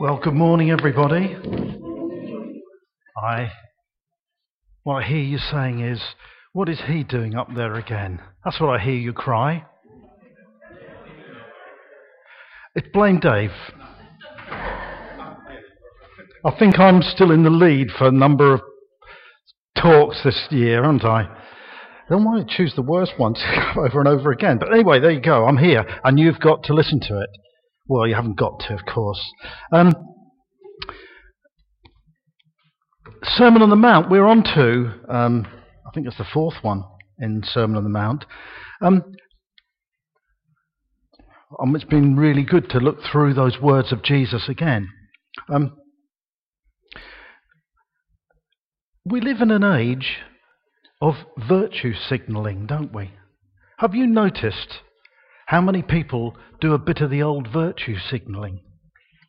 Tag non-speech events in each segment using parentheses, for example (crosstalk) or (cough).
Well, good morning, everybody. I, what I hear you saying is, what is he doing up there again? That's what I hear you cry. It's Blame Dave. I think I'm still in the lead for a number of talks this year, aren't I? Then why choose the worst one to (laughs) over and over again? But anyway, there you go. I'm here, and you've got to listen to it. Well, you haven't got to, of course. Um, Sermon on the Mount, we're on to, um, I think it's the fourth one in Sermon on the Mount. Um, um, it's been really good to look through those words of Jesus again. Um, we live in an age of virtue signalling, don't we? Have you noticed how many people do a bit of the old virtue signalling,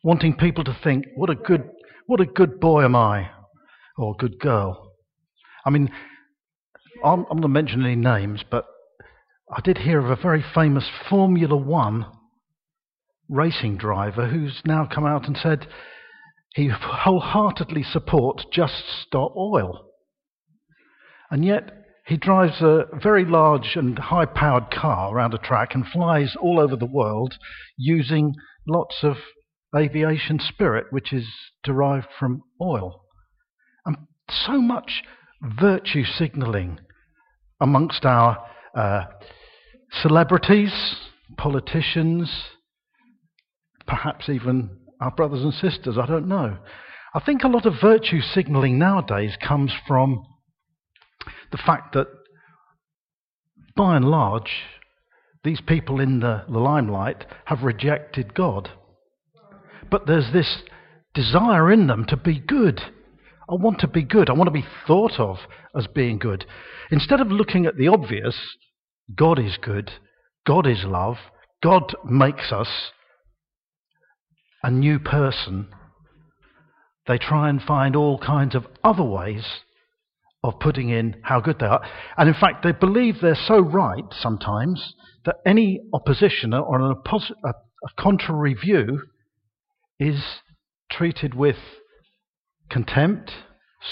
wanting people to think, "What a good, what a good boy am I," or "Good girl." I mean, I'm, I'm not mention any names, but I did hear of a very famous Formula One racing driver who's now come out and said he wholeheartedly supports just stop oil. And yet, he drives a very large and high powered car around a track and flies all over the world using lots of aviation spirit, which is derived from oil. And so much virtue signaling amongst our uh, celebrities, politicians, perhaps even our brothers and sisters, I don't know. I think a lot of virtue signaling nowadays comes from the fact that, by and large, these people in the, the limelight have rejected God. But there's this desire in them to be good. I want to be good. I want to be thought of as being good. Instead of looking at the obvious, God is good, God is love, God makes us a new person, they try and find all kinds of other ways of putting in how good they are. And in fact, they believe they're so right sometimes that any opposition or an oppos- a, a contrary view is treated with contempt,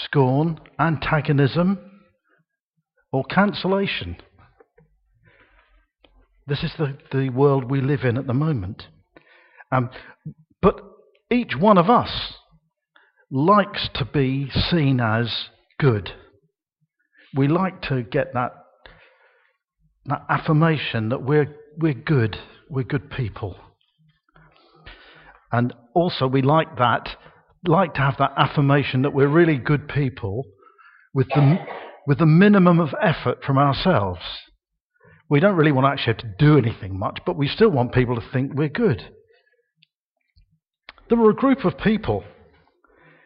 scorn, antagonism, or cancellation. This is the, the world we live in at the moment. Um, but each one of us likes to be seen as good we like to get that, that affirmation that we're, we're good, we're good people. And also, we like that, like to have that affirmation that we're really good people with the, with the minimum of effort from ourselves. We don't really want to actually have to do anything much, but we still want people to think we're good. There were a group of people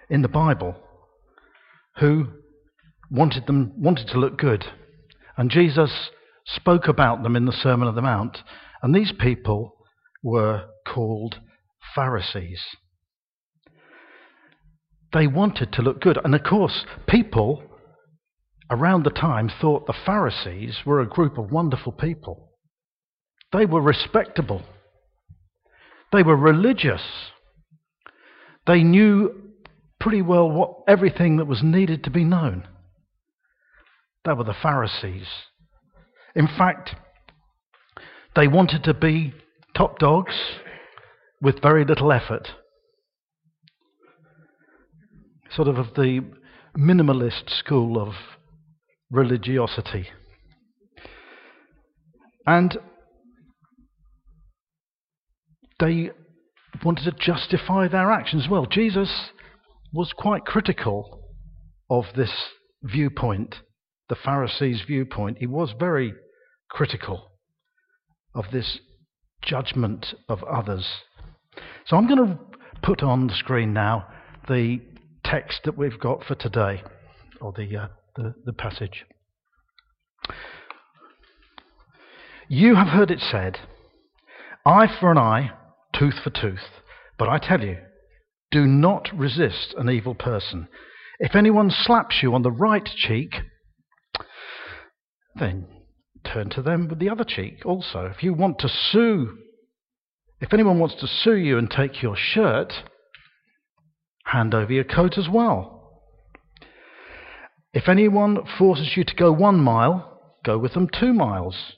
in the Bible who wanted them wanted to look good. And Jesus spoke about them in the Sermon on the Mount. And these people were called Pharisees. They wanted to look good. And of course, people around the time thought the Pharisees were a group of wonderful people. They were respectable. They were religious. They knew pretty well what everything that was needed to be known. They were the Pharisees. In fact, they wanted to be top dogs with very little effort. Sort of of the minimalist school of religiosity. And they wanted to justify their actions. Well, Jesus was quite critical of this viewpoint the Pharisees' viewpoint, he was very critical of this judgment of others. So I'm going to put on the screen now the text that we've got for today, or the, uh, the, the passage. You have heard it said, eye for an eye, tooth for tooth. But I tell you, do not resist an evil person. If anyone slaps you on the right cheek, then turn to them with the other cheek also. If you want to sue, if anyone wants to sue you and take your shirt, hand over your coat as well. If anyone forces you to go one mile, go with them two miles.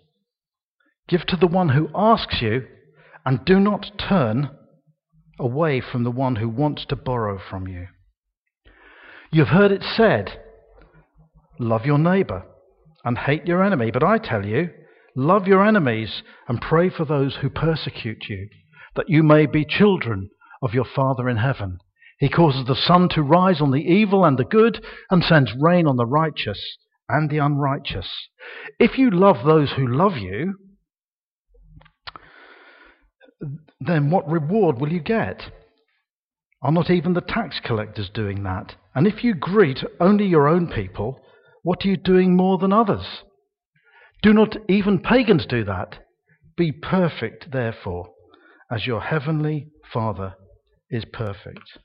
Give to the one who asks you, and do not turn away from the one who wants to borrow from you. You've heard it said, Love your neighbour and hate your enemy. But I tell you, love your enemies and pray for those who persecute you, that you may be children of your Father in heaven. He causes the sun to rise on the evil and the good, and sends rain on the righteous and the unrighteous. If you love those who love you, then what reward will you get? Are not even the tax collectors doing that? And if you greet only your own people, what are you doing more than others? Do not even pagans do that? Be perfect, therefore, as your heavenly Father is perfect.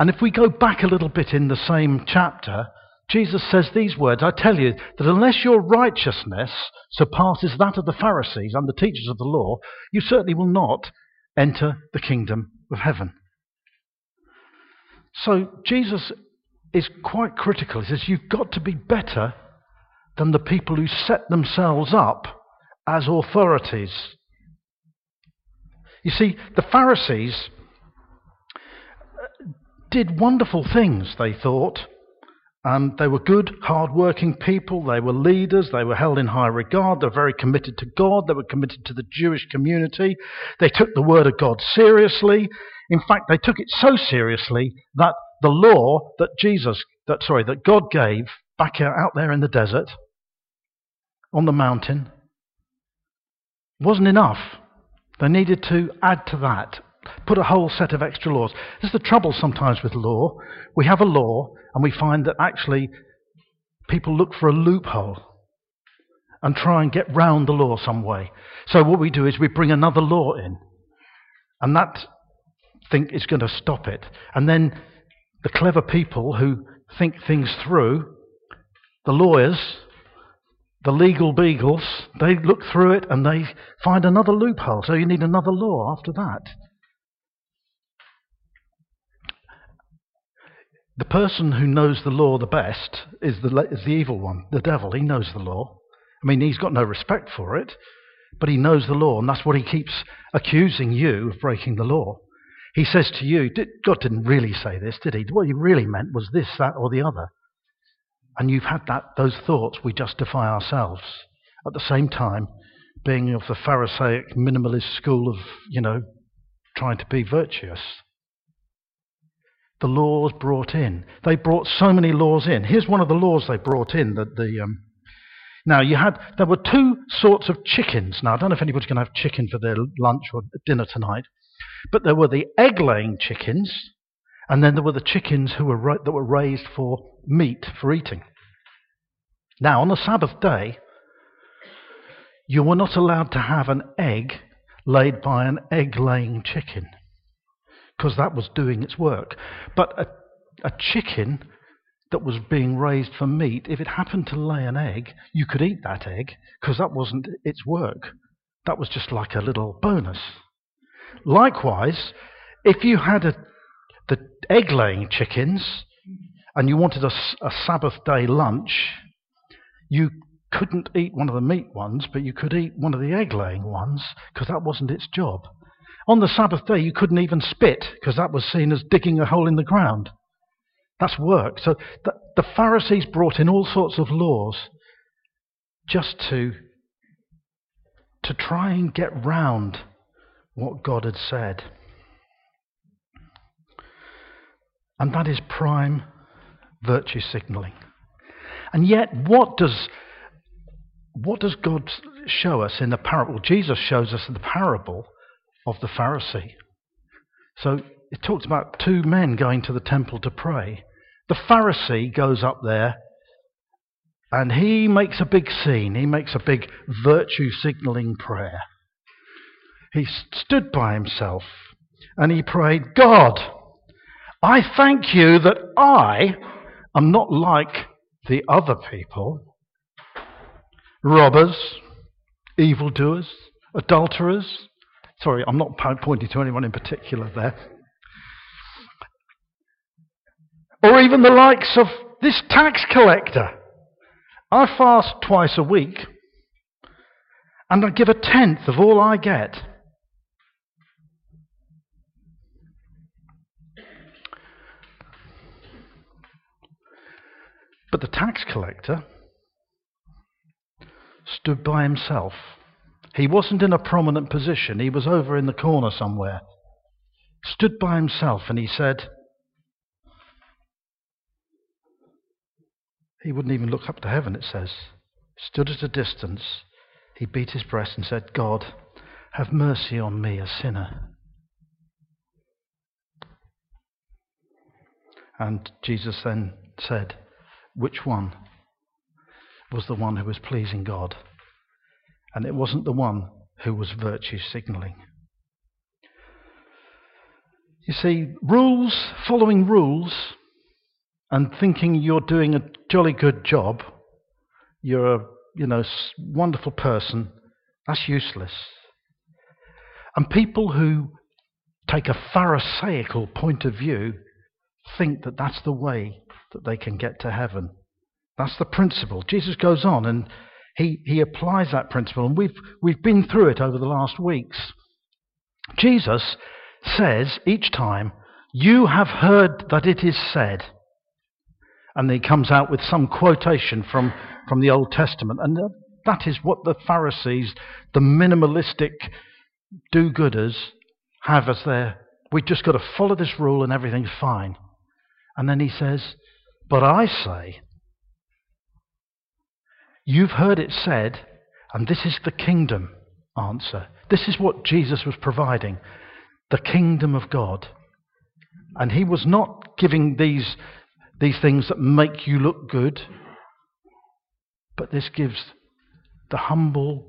And if we go back a little bit in the same chapter, Jesus says these words I tell you that unless your righteousness surpasses that of the Pharisees and the teachers of the law, you certainly will not enter the kingdom of heaven. So Jesus is quite critical. He says you've got to be better than the people who set themselves up as authorities. You see, the Pharisees did wonderful things, they thought. Um, they were good, hard-working people. They were leaders. They were held in high regard. They were very committed to God. They were committed to the Jewish community. They took the word of God seriously. In fact, they took it so seriously that the law that Jesus, that sorry, that God gave back out there in the desert, on the mountain, wasn't enough. They needed to add to that put a whole set of extra laws. This is the trouble sometimes with law. We have a law and we find that actually people look for a loophole and try and get round the law some way. So what we do is we bring another law in. And that think is going to stop it. And then the clever people who think things through, the lawyers, the legal beagles, they look through it and they find another loophole. So you need another law after that. The person who knows the law the best is the, is the evil one, the devil. He knows the law. I mean, he's got no respect for it, but he knows the law, and that's what he keeps accusing you of breaking the law. He says to you, God didn't really say this, did he? What he really meant was this, that, or the other. And you've had that, those thoughts, we justify ourselves. At the same time, being of the Pharisaic minimalist school of, you know, trying to be virtuous the laws brought in. They brought so many laws in. Here's one of the laws they brought in. That the um, now you had there were two sorts of chickens. Now I don't know if anybody's going to have chicken for their lunch or dinner tonight, but there were the egg-laying chickens, and then there were the chickens who were ra- that were raised for meat for eating. Now on the Sabbath day, you were not allowed to have an egg laid by an egg-laying chicken because that was doing its work. But a, a chicken that was being raised for meat, if it happened to lay an egg, you could eat that egg because that wasn't its work. That was just like a little bonus. Likewise, if you had a, the egg laying chickens and you wanted a, a Sabbath day lunch, you couldn't eat one of the meat ones, but you could eat one of the egg laying ones because that wasn't its job. On the Sabbath day, you couldn't even spit because that was seen as digging a hole in the ground. That's work. So the, the Pharisees brought in all sorts of laws just to, to try and get round what God had said. And that is prime virtue signaling. And yet, what does, what does God show us in the parable? Jesus shows us in the parable of the Pharisee. So it talks about two men going to the temple to pray. The Pharisee goes up there and he makes a big scene. He makes a big virtue signaling prayer. He stood by himself and he prayed, God, I thank you that I am not like the other people, robbers, evildoers, adulterers. Sorry, I'm not pointing to anyone in particular there. Or even the likes of this tax collector. I fast twice a week and I give a tenth of all I get. But the tax collector stood by himself. He wasn't in a prominent position, he was over in the corner somewhere. Stood by himself and he said, He wouldn't even look up to heaven, it says. Stood at a distance, he beat his breast and said, God, have mercy on me, a sinner. And Jesus then said, which one was the one who was pleasing God? And it wasn't the one who was virtue signaling. You see, rules, following rules, and thinking you're doing a jolly good job, you're a you know wonderful person, that's useless. And people who take a Pharisaical point of view think that that's the way that they can get to heaven. That's the principle. Jesus goes on and he, he applies that principle, and we've, we've been through it over the last weeks. Jesus says each time, You have heard that it is said. And he comes out with some quotation from, from the Old Testament. And that is what the Pharisees, the minimalistic do gooders, have as their. We've just got to follow this rule and everything's fine. And then he says, but I say, you've heard it said, and this is the kingdom answer. This is what Jesus was providing the kingdom of God. And he was not giving these, these things that make you look good, but this gives the humble,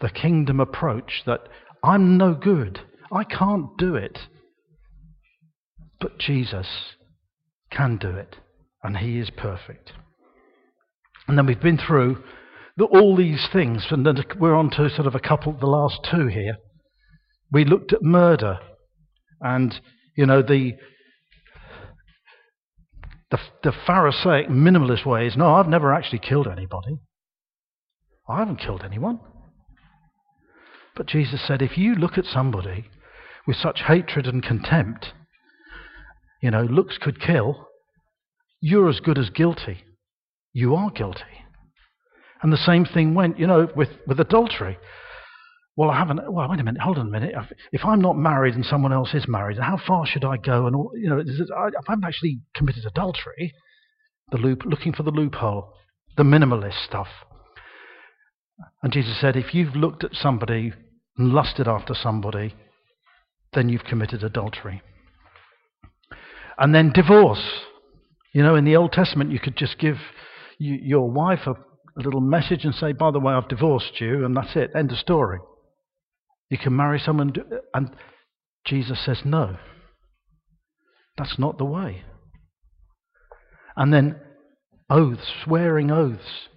the kingdom approach that I'm no good. I can't do it. But Jesus can do it and He is perfect. And then we've been through the, all these things, and then we're on to sort of a couple, the last two here. We looked at murder, and you know the the, the Pharisaic minimalist way is no, I've never actually killed anybody. I haven't killed anyone. But Jesus said, if you look at somebody with such hatred and contempt, you know, looks could kill, you're as good as guilty. You are guilty. And the same thing went, you know, with, with adultery. Well, I haven't. Well, wait a minute. Hold on a minute. If I'm not married and someone else is married, how far should I go? And all, you know, I haven't actually committed adultery. The loop, looking for the loophole, the minimalist stuff. And Jesus said, if you've looked at somebody and lusted after somebody, then you've committed adultery. And then divorce. You know, in the Old Testament, you could just give you, your wife a, a little message and say, by the way, I've divorced you, and that's it, end of story. You can marry someone, and Jesus says, no. That's not the way. And then oaths, swearing oaths.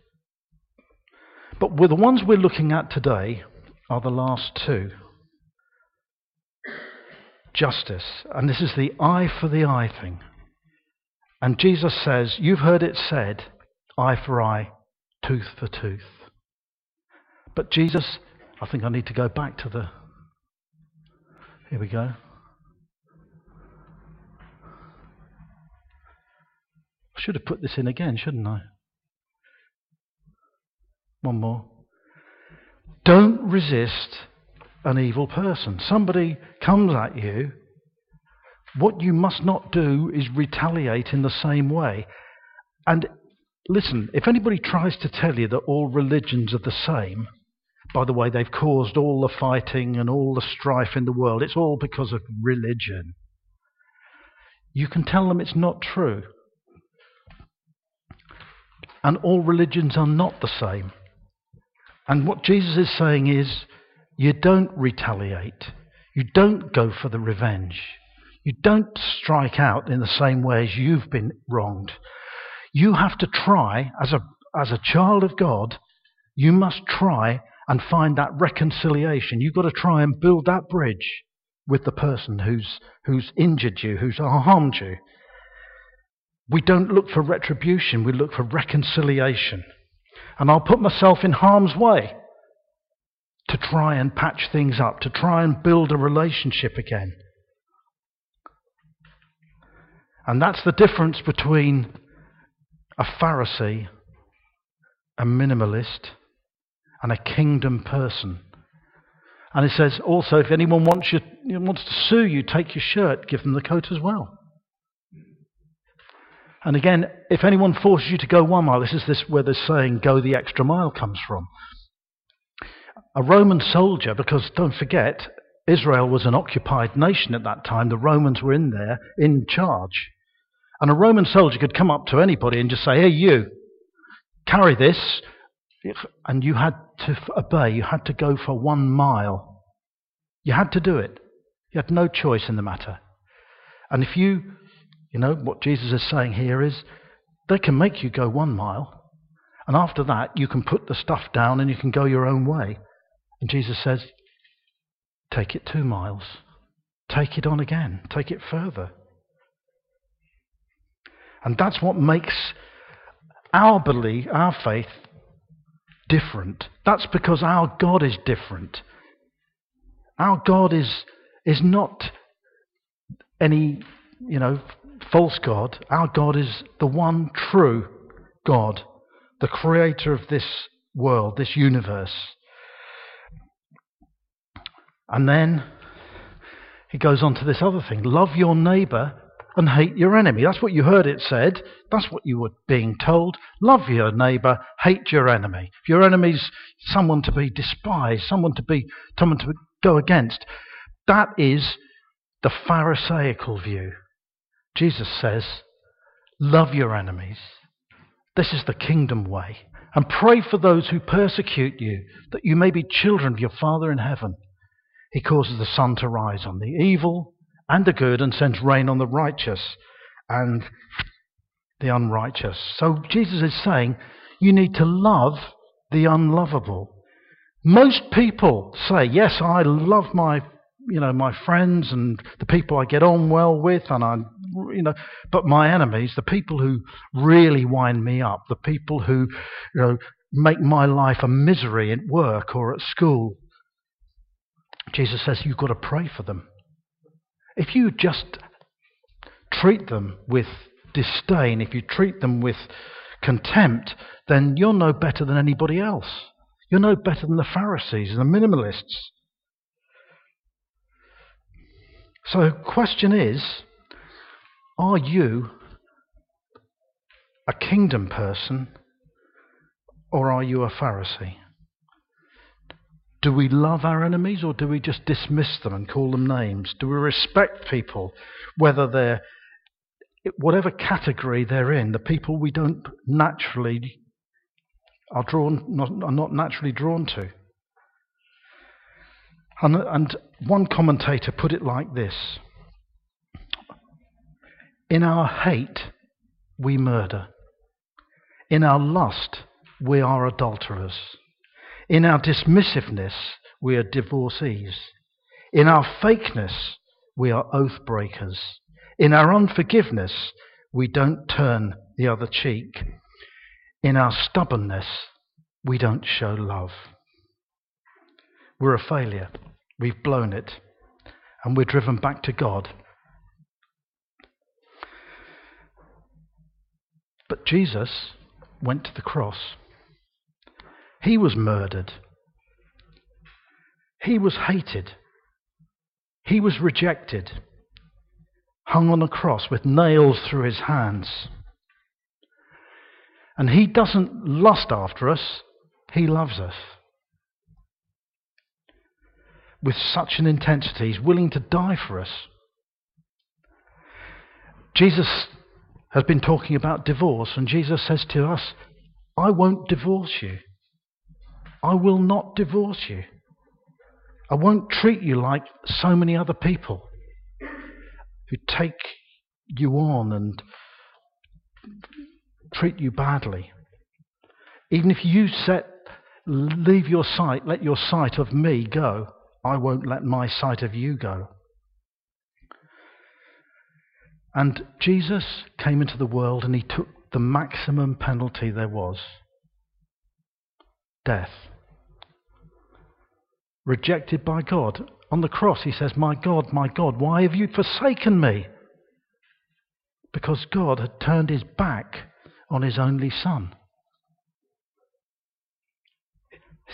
But the ones we're looking at today are the last two justice. And this is the eye for the eye thing. And Jesus says, You've heard it said, eye for eye, tooth for tooth. But Jesus, I think I need to go back to the. Here we go. I should have put this in again, shouldn't I? One more. Don't resist an evil person. Somebody comes at you what you must not do is retaliate in the same way. And listen, if anybody tries to tell you that all religions are the same, by the way, they've caused all the fighting and all the strife in the world, it's all because of religion. You can tell them it's not true. And all religions are not the same. And what Jesus is saying is, you don't retaliate. You don't go for the revenge. You don't strike out in the same way as you've been wronged. You have to try, as a, as a child of God, you must try and find that reconciliation. You've got to try and build that bridge with the person who's, who's injured you, who's harmed you. We don't look for retribution, we look for reconciliation. And I'll put myself in harm's way to try and patch things up, to try and build a relationship again. And that's the difference between a Pharisee, a minimalist, and a kingdom person. And it says also, if anyone wants, you, wants to sue you, take your shirt, give them the coat as well. And again, if anyone forces you to go one mile, this is this where the saying "go the extra mile" comes from. A Roman soldier, because don't forget, Israel was an occupied nation at that time. The Romans were in there, in charge. And a Roman soldier could come up to anybody and just say, Hey, you, carry this. And you had to obey. You had to go for one mile. You had to do it. You had no choice in the matter. And if you, you know, what Jesus is saying here is, they can make you go one mile. And after that, you can put the stuff down and you can go your own way. And Jesus says, Take it two miles. Take it on again. Take it further. And that's what makes our belief, our faith, different. That's because our God is different. Our God is, is not any, you know, false God. Our God is the one true God, the creator of this world, this universe. And then he goes on to this other thing love your neighbor and hate your enemy. That's what you heard it said. That's what you were being told. Love your neighbor, hate your enemy. If your enemy's someone to be despised, someone to be someone to go against, that is the Pharisaical view. Jesus says, Love your enemies. This is the kingdom way. And pray for those who persecute you, that you may be children of your Father in heaven. He causes the sun to rise on the evil and the good and sends rain on the righteous and the unrighteous. So Jesus is saying you need to love the unlovable. Most people say, Yes, I love my you know, my friends and the people I get on well with, and I, you know, but my enemies, the people who really wind me up, the people who, you know, make my life a misery at work or at school, Jesus says you've got to pray for them. If you just treat them with disdain, if you treat them with contempt, then you're no better than anybody else. You're no better than the Pharisees and the minimalists. So, question is are you a kingdom person or are you a Pharisee? Do we love our enemies or do we just dismiss them and call them names? Do we respect people, whether they're whatever category they're in, the people we don't naturally are drawn not, are not naturally drawn to? And, and one commentator put it like this In our hate, we murder. In our lust, we are adulterers. In our dismissiveness, we are divorcees. In our fakeness, we are oath breakers. In our unforgiveness, we don't turn the other cheek. In our stubbornness, we don't show love. We're a failure. We've blown it. And we're driven back to God. But Jesus went to the cross. He was murdered. He was hated. He was rejected, hung on a cross with nails through his hands. And he doesn't lust after us, he loves us. With such an intensity, he's willing to die for us. Jesus has been talking about divorce, and Jesus says to us, I won't divorce you. I will not divorce you. I won't treat you like so many other people who take you on and treat you badly, even if you set, leave your sight, let your sight of me go, I won't let my sight of you go. And Jesus came into the world and he took the maximum penalty there was death. Rejected by God. On the cross, he says, My God, my God, why have you forsaken me? Because God had turned his back on his only son.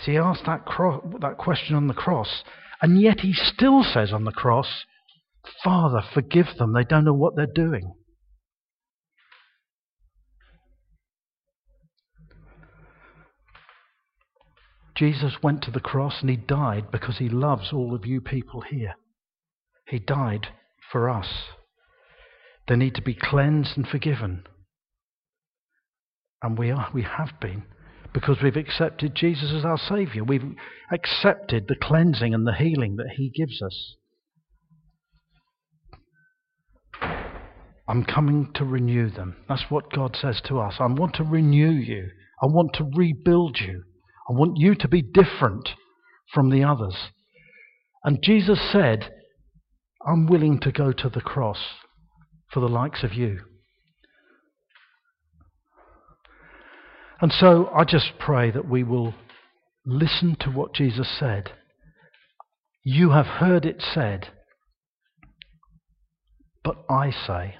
See, he asked that, cro- that question on the cross, and yet he still says on the cross, Father, forgive them. They don't know what they're doing. Jesus went to the cross and he died because he loves all of you people here. He died for us. They need to be cleansed and forgiven. And we are we have been because we've accepted Jesus as our savior. We've accepted the cleansing and the healing that he gives us. I'm coming to renew them. That's what God says to us. I want to renew you. I want to rebuild you. I want you to be different from the others. And Jesus said, I'm willing to go to the cross for the likes of you. And so I just pray that we will listen to what Jesus said. You have heard it said, but I say.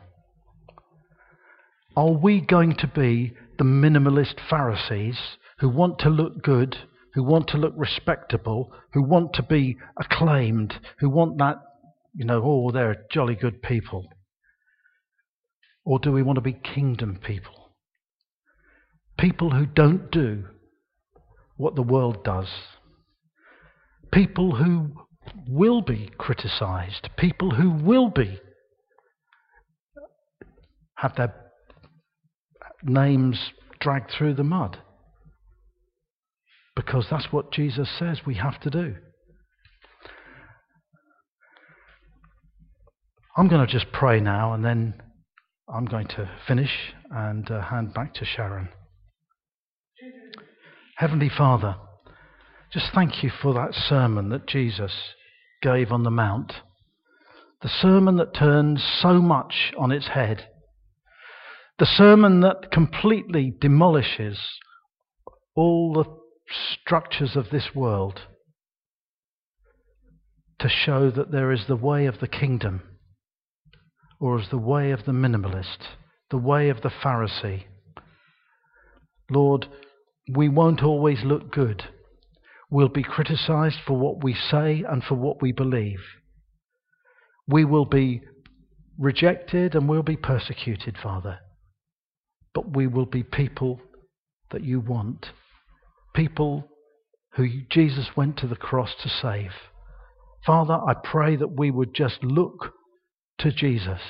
Are we going to be the minimalist Pharisees who want to look good, who want to look respectable, who want to be acclaimed, who want that, you know, oh, they're jolly good people? Or do we want to be kingdom people? People who don't do what the world does. People who will be criticized. People who will be have their names dragged through the mud. Because that's what Jesus says we have to do. I'm going to just pray now and then I'm going to finish and uh, hand back to Sharon. Heavenly Father, just thank you for that sermon that Jesus gave on the Mount. The sermon that turns so much on its head the sermon that completely demolishes all the structures of this world to show that there is the way of the kingdom, or as the way of the minimalist, the way of the Pharisee. Lord, we won't always look good. We'll be criticized for what we say and for what we believe. We will be rejected and we'll be persecuted, Father but we will be people that you want. People who Jesus went to the cross to save. Father, I pray that we would just look to Jesus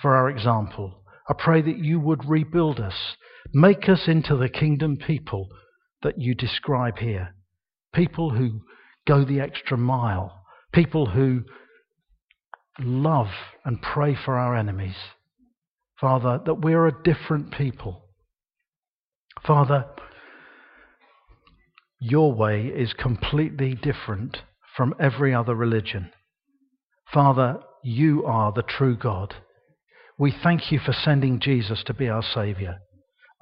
for our example. I pray that you would rebuild us, make us into the kingdom people that you describe here. People who go the extra mile, people who love and pray for our enemies. Father, that we're a different people. Father, your way is completely different from every other religion. Father, you are the true God. We thank you for sending Jesus to be our Saviour.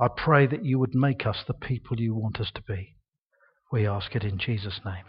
I pray that you would make us the people you want us to be. We ask it in Jesus' name.